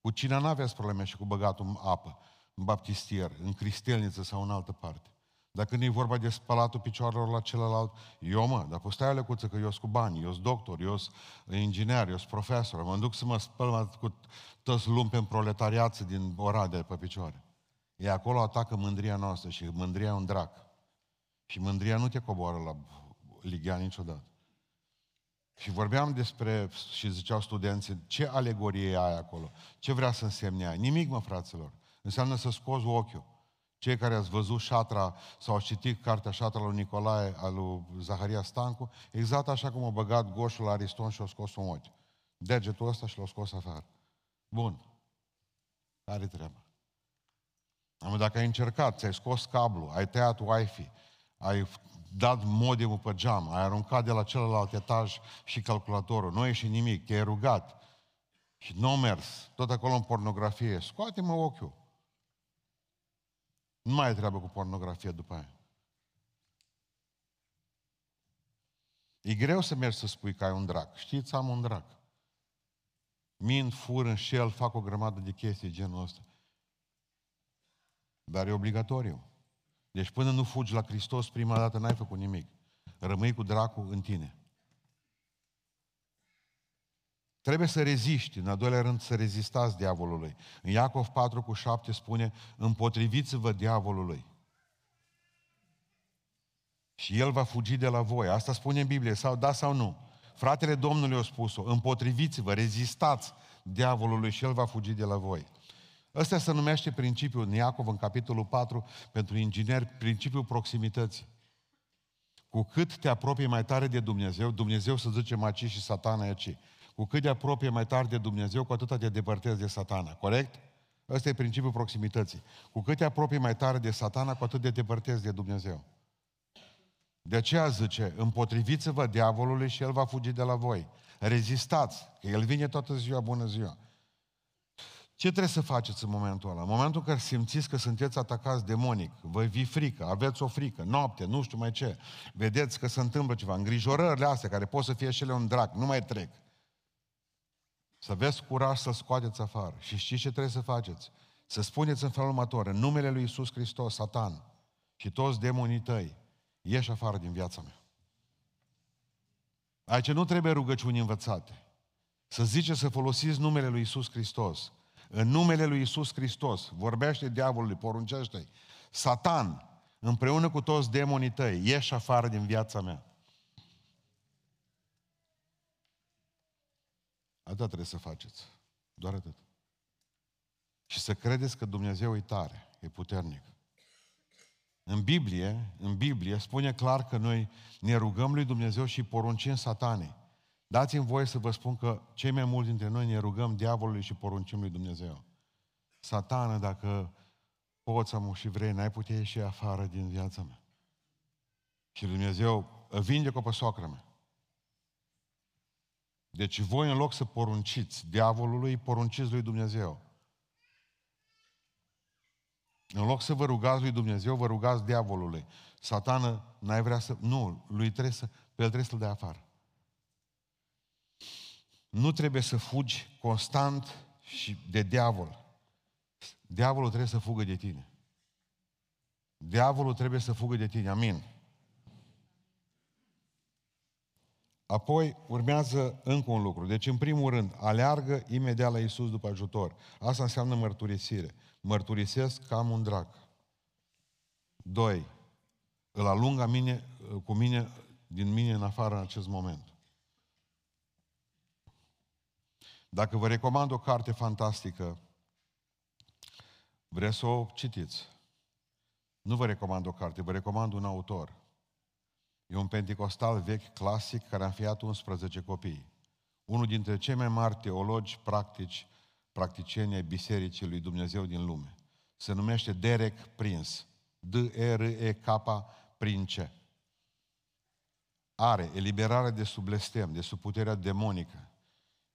Cu cine nu aveți probleme și cu băgatul în apă, în baptistier, în cristelniță sau în altă parte. Dacă nu e vorba de spălatul picioarelor la celălalt, eu mă, dar stai o lecuță că eu sunt cu bani, eu sunt doctor, eu sunt inginer, eu sunt profesor, mă duc să mă spăl cu toți lumpe proletariat din Oradea pe picioare. E acolo atacă mândria noastră și mândria e un drac. Și mândria nu te coboară la ligia niciodată. Și vorbeam despre, și ziceau studenții, ce alegorie e aia acolo? Ce vrea să însemne aia? Nimic, mă, fraților. Înseamnă să scoți ochiul. Cei care ați văzut șatra sau ați citit cartea șatra lui Nicolae, al lui Zaharia Stancu, exact așa cum a băgat goșul la Ariston și a scos un ochi. Degetul ăsta și l-a scos afară. Bun. Care treaba? Am dacă ai încercat, ți-ai scos cablu, ai tăiat Wi-Fi, ai dat modemul pe geam, ai aruncat de la celălalt etaj și calculatorul, nu ieși nimic, te-ai rugat și nu mers, tot acolo în pornografie, scoate-mă ochiul. Nu mai ai treabă cu pornografie după aia. E greu să mergi să spui că ai un drac. Știți, am un drac. Mint, fur, înșel, fac o grămadă de chestii genul ăsta. Dar e obligatoriu. Deci până nu fugi la Hristos, prima dată n-ai făcut nimic. Rămâi cu dracul în tine. Trebuie să reziști, în al doilea rând să rezistați diavolului. În Iacov 4 cu 7 spune, împotriviți-vă diavolului. Și el va fugi de la voi. Asta spune în Biblie, sau da sau nu. Fratele Domnului a spus-o, împotriviți-vă, rezistați diavolului și el va fugi de la voi. Ăsta se numește principiul în Iacov, în capitolul 4, pentru ingineri, principiul proximității. Cu cât te apropii mai tare de Dumnezeu, Dumnezeu să zice maci și satana e aici. Cu cât de apropie mai tare de Dumnezeu, cu atât te depărtezi de satana. Corect? Ăsta e principiul proximității. Cu cât te apropii mai tare de satana, cu atât te depărtezi de Dumnezeu. De aceea zice, împotriviți-vă diavolului și el va fugi de la voi. Rezistați, că el vine toată ziua, bună ziua. Ce trebuie să faceți în momentul ăla? În momentul în care simțiți că sunteți atacați demonic, vă vi frică, aveți o frică, noapte, nu știu mai ce, vedeți că se întâmplă ceva, îngrijorările astea, care pot să fie și ele un drac, nu mai trec. Să aveți curaj să scoateți afară. Și știți ce trebuie să faceți? Să spuneți în felul următor, în numele Lui Isus Hristos, Satan și toți demonii tăi, ieși afară din viața mea. Aici nu trebuie rugăciuni învățate. Să zice să folosiți numele Lui Isus Hristos. În numele Lui Isus Hristos, vorbește diavolului, poruncește-i. Satan, împreună cu toți demonii tăi, ieși afară din viața mea. Atât trebuie să faceți. Doar atât. Și să credeți că Dumnezeu e tare, e puternic. În Biblie, în Biblie spune clar că noi ne rugăm lui Dumnezeu și poruncim satanei. Dați-mi voie să vă spun că cei mai mulți dintre noi ne rugăm diavolului și poruncim lui Dumnezeu. Satană, dacă poți și vrei, n-ai putea ieși afară din viața mea. Și Dumnezeu vinde-o pe soacră mea. Deci voi în loc să porunciți diavolului, porunciți lui Dumnezeu. În loc să vă rugați lui Dumnezeu, vă rugați diavolului. Satană, n-ai vrea să... Nu, lui trebuie să... Pe el trebuie să-l dea afară. Nu trebuie să fugi constant și de diavol. diavolul trebuie să fugă de tine. Diavolul trebuie să fugă de tine. Amin. Apoi urmează încă un lucru. Deci, în primul rând, aleargă imediat la Isus după ajutor. Asta înseamnă mărturisire. Mărturisesc că am un drag. Doi, îl alungă mine, cu mine, din mine în afară în acest moment. Dacă vă recomand o carte fantastică, vreți să o citiți. Nu vă recomand o carte, vă recomand un autor. E un pentecostal vechi, clasic, care a înfiat 11 copii. Unul dintre cei mai mari teologi practici, practicieni ai Bisericii lui Dumnezeu din lume. Se numește Derek Prince. D-E-R-E-K Prince. Are eliberare de sub blestem, de sub puterea demonică.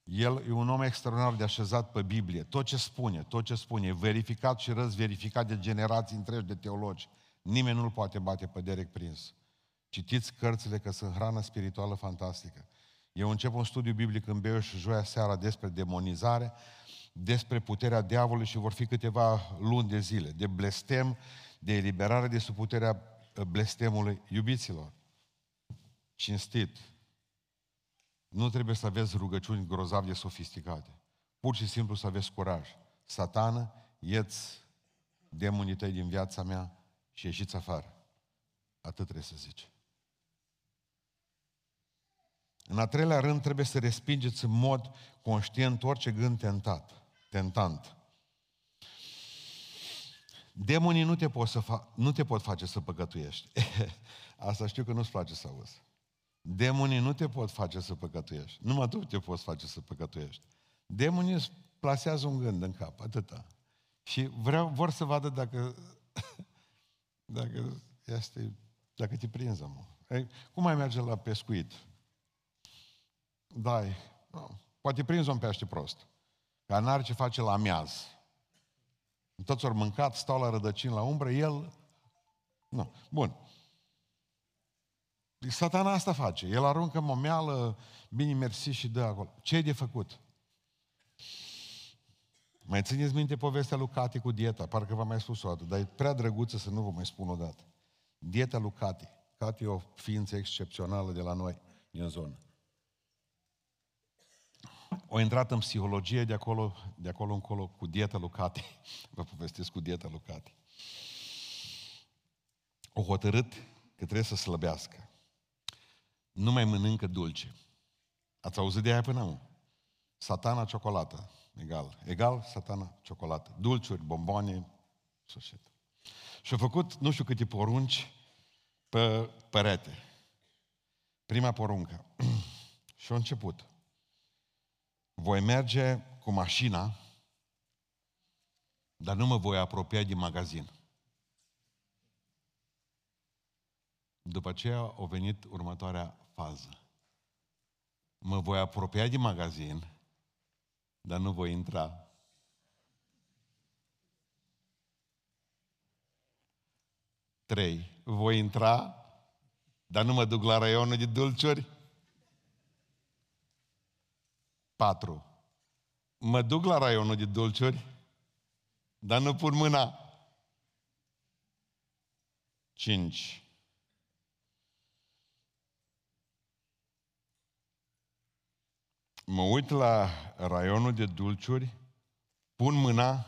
El e un om extraordinar de așezat pe Biblie. Tot ce spune, tot ce spune, e verificat și răzverificat de generații întregi de teologi. Nimeni nu-l poate bate pe Derek Prince. Citiți cărțile că sunt hrană spirituală fantastică. Eu încep un studiu biblic în Beiuș și joia seara despre demonizare, despre puterea diavolului și vor fi câteva luni de zile, de blestem, de eliberare de sub puterea uh, blestemului iubiților. Cinstit. Nu trebuie să aveți rugăciuni grozav de sofisticate. Pur și simplu să aveți curaj. Satană, ieți demonii tăi din viața mea și ieșiți afară. Atât trebuie să zici. În a treilea rând, trebuie să respingeți în mod conștient orice gând tentat, tentant. Demonii nu te, pot să fa- nu te pot face să păcătuiești. Asta știu că nu-ți place să auzi. Demonii nu te pot face să păcătuiești. Numai tu te poți face să păcătuiești. Demonii îți plasează un gând în cap, atâta. Și vreau, vor să vadă dacă, dacă este, dacă te prinzi, mă. Cum mai merge la pescuit? Dai, no, poate prinzi un pește prost, care n-are ce face la miaz. Toți ori mâncat, stau la rădăcini la umbră, el... Nu. Bun. Satana asta face. El aruncă momeală, bine mersi și dă acolo. Ce e de făcut? Mai țineți minte povestea lui Cati cu dieta? Parcă v-am mai spus o dată, dar e prea drăguță să nu vă mai spun o dată. Dieta lui Cati. Cati e o ființă excepțională de la noi, din zonă. O intrat în psihologie de acolo, de acolo încolo cu dieta Lucati. Vă povestesc cu dieta Lucati. O hotărât că trebuie să slăbească. Nu mai mănâncă dulce. Ați auzit de aia până acum? Satana ciocolată. Egal. Egal satana ciocolată. Dulciuri, bomboane, sfârșit. Și a făcut nu știu câte porunci pe perete. Prima poruncă. și a început voi merge cu mașina, dar nu mă voi apropia de magazin. După aceea a venit următoarea fază. Mă voi apropia de magazin, dar nu voi intra. Trei. Voi intra, dar nu mă duc la raionul de dulciuri. 4. Mă duc la raionul de dulciuri, dar nu pun mâna. 5. Mă uit la raionul de dulciuri, pun mâna,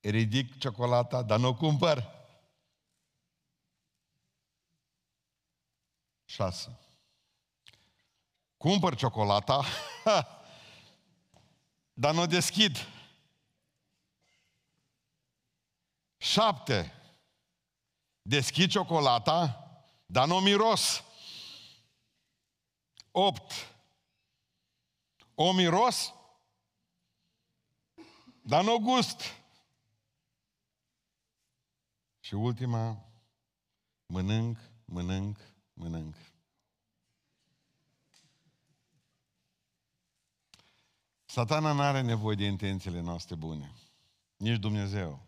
ridic ciocolata, dar nu o cumpăr. 6. Cumpăr ciocolata, dar nu o deschid. Șapte. Deschid ciocolata, dar nu miros. Opt. O miros, dar nu gust. Și ultima, mănânc, mănânc, mănânc. Satana nu are nevoie de intențiile noastre bune. Nici Dumnezeu.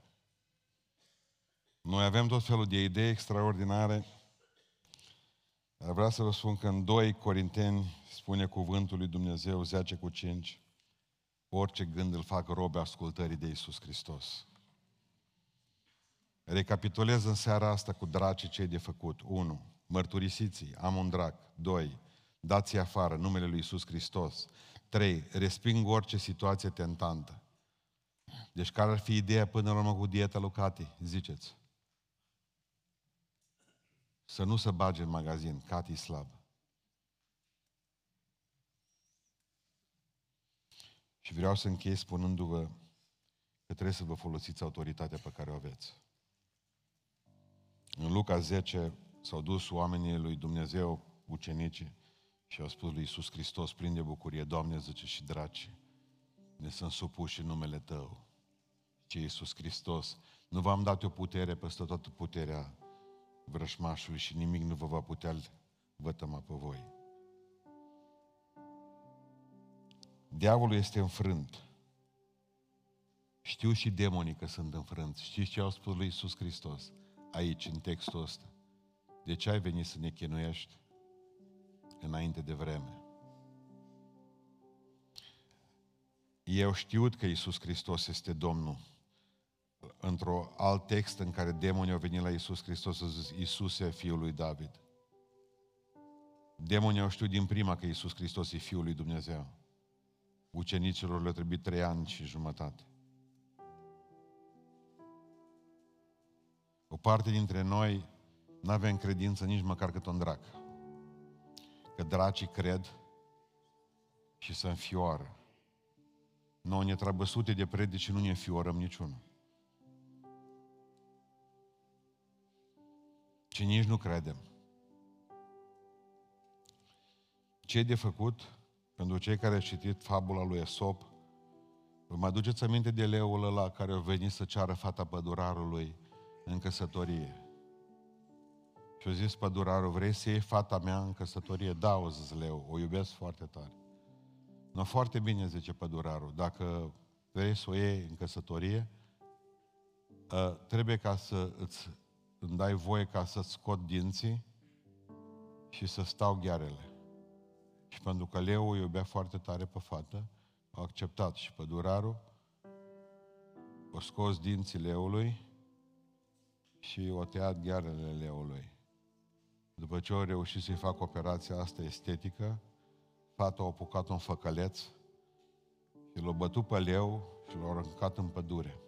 Noi avem tot felul de idei extraordinare, dar vreau să vă spun că în 2 Corinteni spune cuvântul lui Dumnezeu 10 cu 5. orice gând îl fac robe ascultării de Isus Hristos. Recapitulez în seara asta cu dracii cei de făcut. 1. Mărturisiți, am un drac. 2. Dați afară numele lui Isus Hristos. 3. Resping orice situație tentantă. Deci care ar fi ideea până la urmă cu dieta lui Cati? Ziceți. Să nu se bage în magazin. Cati slab. Și vreau să închei spunându-vă că trebuie să vă folosiți autoritatea pe care o aveți. În Luca 10 s-au dus oamenii lui Dumnezeu, ucenicii, și au spus lui Iisus Hristos, plin de bucurie, Doamne, zice, și draci, ne sunt supuși în numele Tău. Ce Iisus Hristos, nu v-am dat o putere peste toată puterea vrășmașului și nimic nu vă va putea vătăma pe voi. Diavolul este înfrânt. Știu și demonii că sunt înfrânți. Știți ce au spus lui Iisus Hristos aici, în textul ăsta? De ce ai venit să ne chinuiești înainte de vreme? Eu știut că Iisus Hristos este Domnul. Într-o alt text în care demonii au venit la Iisus Hristos și zis, Iisuse, Fiul lui David. Demonii au știut din prima că Iisus Hristos e Fiul lui Dumnezeu. Ucenicilor le trebuie trei ani și jumătate. O parte dintre noi nu avem credință nici măcar cât un drac. Că dracii cred și să înfioară. Noi ne trebuie sute de predici și nu ne înfiorăm niciunul. Și nici nu credem. Ce e de făcut? Pentru cei care au citit fabula lui Esop, vă mai aduceți aminte de leul ăla care a venit să ceară fata pădurarului în căsătorie. Și a zis pădurarul, vrei să iei fata mea în căsătorie? Da, o zis leu, o iubesc foarte tare. No, foarte bine, zice pădurarul, dacă vrei să o iei în căsătorie, ă, trebuie ca să îți îmi dai voie ca să-ți scot dinții și să stau ghearele. Și pentru că Leu o iubea foarte tare pe fată, a acceptat și pădurarul, o scos dinții leului și o tăiat ghearele leului. După ce au reușit să-i fac operația asta estetică, fata a apucat un făcăleț și l-a bătut pe leu și l-a aruncat în pădure.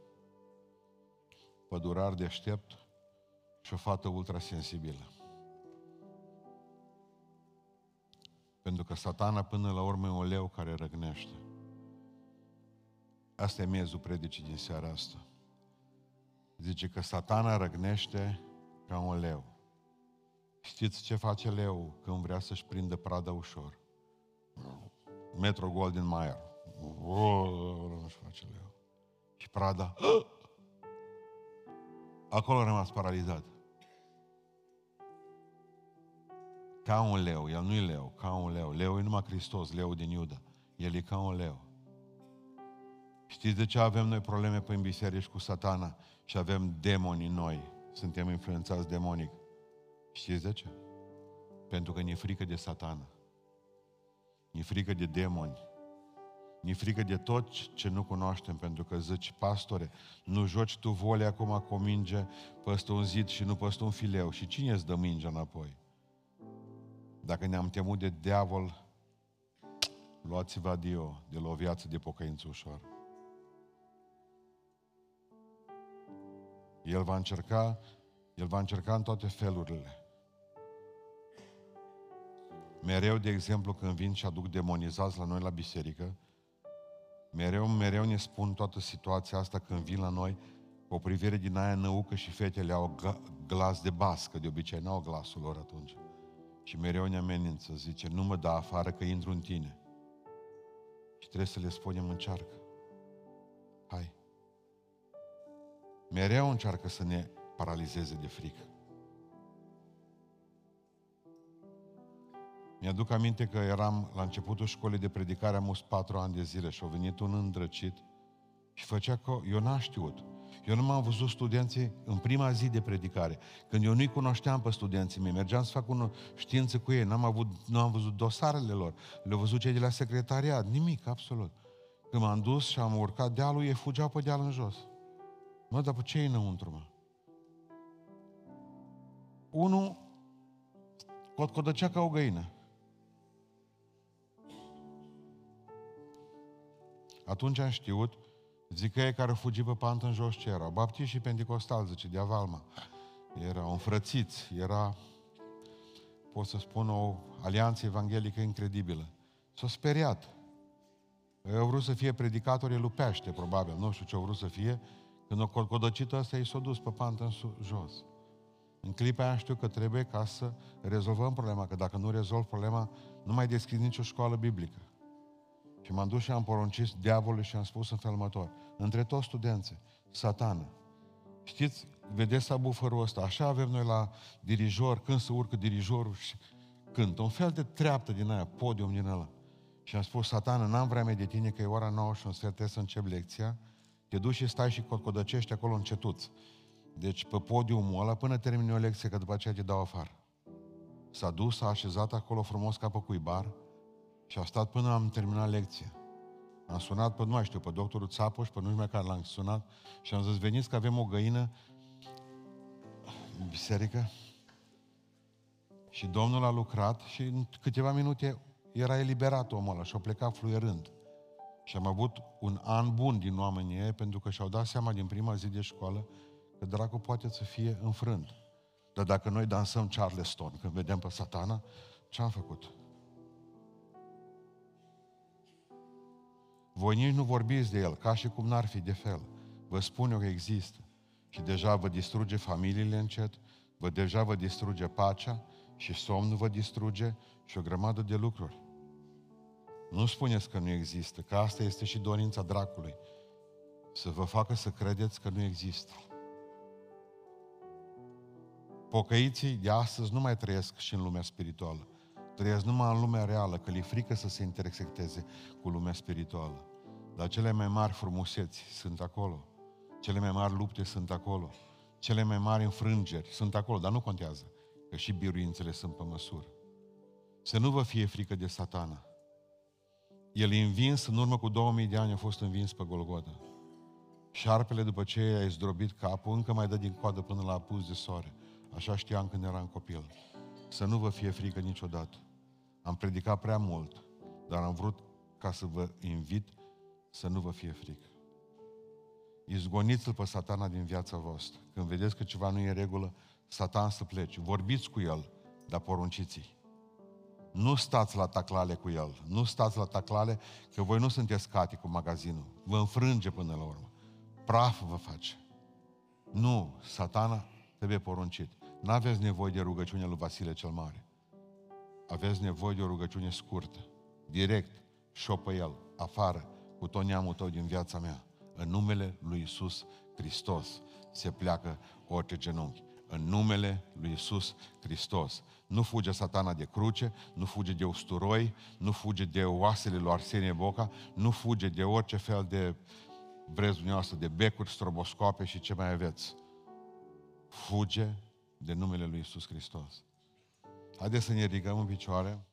Pădurar deștept și o fată ultrasensibilă. Pentru că satana până la urmă e un leu care răgnește. Asta e miezul predicii din seara asta. Zice că satana răgnește ca un leu. Știți ce face leu când vrea să-și prindă prada ușor? Metro Golden Mayer. Nu-și face leu. Și prada... Acolo a rămas paralizat. Ca un leu, el nu e leu, ca un leu. Leu e numai Hristos, leu din Iuda. El e ca un leu. Știți de ce avem noi probleme pe biserici cu satana și avem demoni în noi? Suntem influențați demonic. Știți de ce? Pentru că ne frică de satana. Ne frică de demoni. Ne frică de tot ce nu cunoaștem, pentru că zici, pastore, nu joci tu vole acum cu o minge păstă un zid și nu păstă un fileu. Și cine îți dă mingea înapoi? Dacă ne-am temut de diavol, luați-vă adio de la o viață de pocăință ușoară. El va încerca, el va încerca în toate felurile. Mereu, de exemplu, când vin și aduc demonizați la noi la biserică, mereu, mereu ne spun toată situația asta când vin la noi, cu o privire din aia năucă și fetele au glas de bască, de obicei n-au glasul lor atunci. Și mereu ne amenință, zice, nu mă da afară că intru în tine. Și trebuie să le spunem, încearcă. Hai. Mereu încearcă să ne paralizeze de frică. Mi-aduc aminte că eram la începutul școlii de predicare, am us patru ani de zile și a venit un îndrăcit și făcea că eu n-am știut. Eu nu m-am văzut studenții în prima zi de predicare. Când eu nu-i cunoșteam pe studenții mei, mergeam să fac o știință cu ei, n-am, avut, nu am văzut dosarele lor, le-au văzut cei de la secretariat, nimic, absolut. Când m-am dus și am urcat dealul, ei fugeau pe deal în jos. Mă, dar pe ce e înăuntru, mă? Unul cotcodăcea ca o găină. Atunci am știut, zic că ei care fugi pe pantă în jos ce erau? Baptiști și pentecostal, zice, de Avalma. Erau înfrățiți, era, pot să spun, o alianță evanghelică incredibilă. S-a speriat. Eu au vrut să fie predicator, el lupește, probabil, nu știu ce au vrut să fie, când o codăcită ăsta i s-a dus pe pantă în jos. În clipa aia știu că trebuie ca să rezolvăm problema, că dacă nu rezolv problema, nu mai deschid nicio școală biblică. Și m-am dus și am poruncit diavolului și am spus în felul următor, între toți studenții, satană, știți, vedeți subwooferul ăsta, așa avem noi la dirijor, când se urcă dirijorul și cântă, un fel de treaptă din aia, podium din ăla. Și am spus, satană, n-am vreme de tine că e ora 9 și un sfert, trebuie să încep lecția, te duci și stai și codăcești acolo în cetuț. Deci pe podiumul ăla până termini o lecție, că după aceea te dau afară. S-a dus, s-a așezat acolo frumos ca pe cuibar și a stat până am terminat lecția. Am sunat pe, nu mai știu, pe doctorul Țapoș, pe nu mai care l-am sunat și am zis, veniți că avem o găină în biserică și Domnul a lucrat și în câteva minute era eliberat omul ăla și a plecat fluierând. Și am avut un an bun din oamenii ei, pentru că și-au dat seama din prima zi de școală că dracul poate să fie înfrânt. Dar dacă noi dansăm Charleston când vedem pe satana, ce am făcut? Voi nici nu vorbiți de el, ca și cum n-ar fi de fel. Vă spun eu că există. Și deja vă distruge familiile încet, vă deja vă distruge pacea și somnul vă distruge și o grămadă de lucruri. Nu spuneți că nu există, că asta este și dorința dracului. Să vă facă să credeți că nu există. Pocăiții de astăzi nu mai trăiesc și în lumea spirituală. Trăiesc numai în lumea reală, că le frică să se intersecteze cu lumea spirituală. Dar cele mai mari frumuseți sunt acolo. Cele mai mari lupte sunt acolo. Cele mai mari înfrângeri sunt acolo, dar nu contează, că și biruințele sunt pe măsură. Să nu vă fie frică de satana. El e învins, în urmă cu 2000 de ani a fost învins pe Golgota. Șarpele, după ce i-a zdrobit capul, încă mai dă din coadă până la apus de soare. Așa știam când eram copil. Să nu vă fie frică niciodată. Am predicat prea mult, dar am vrut ca să vă invit să nu vă fie frică. Izgoniți-l pe satana din viața voastră. Când vedeți că ceva nu e în regulă, satan să plece. Vorbiți cu el, dar porunciți-i. Nu stați la taclale cu el. Nu stați la taclale, că voi nu sunteți cati cu magazinul. Vă înfrânge până la urmă. Praf vă face. Nu, satana trebuie poruncit. Nu aveți nevoie de rugăciunea lui Vasile cel Mare. Aveți nevoie de o rugăciune scurtă, direct, și pe el, afară, cu tot neamul tău din viața mea. În numele lui Isus Hristos se pleacă orice genunchi. În numele lui Isus Hristos. Nu fuge satana de cruce, nu fuge de usturoi, nu fuge de oasele lui Arsenie Boca, nu fuge de orice fel de vreți dumneavoastră, de becuri, stroboscope și ce mai aveți. Fuge de numele lui Isus Hristos. Haideți să ne ridicăm în picioare.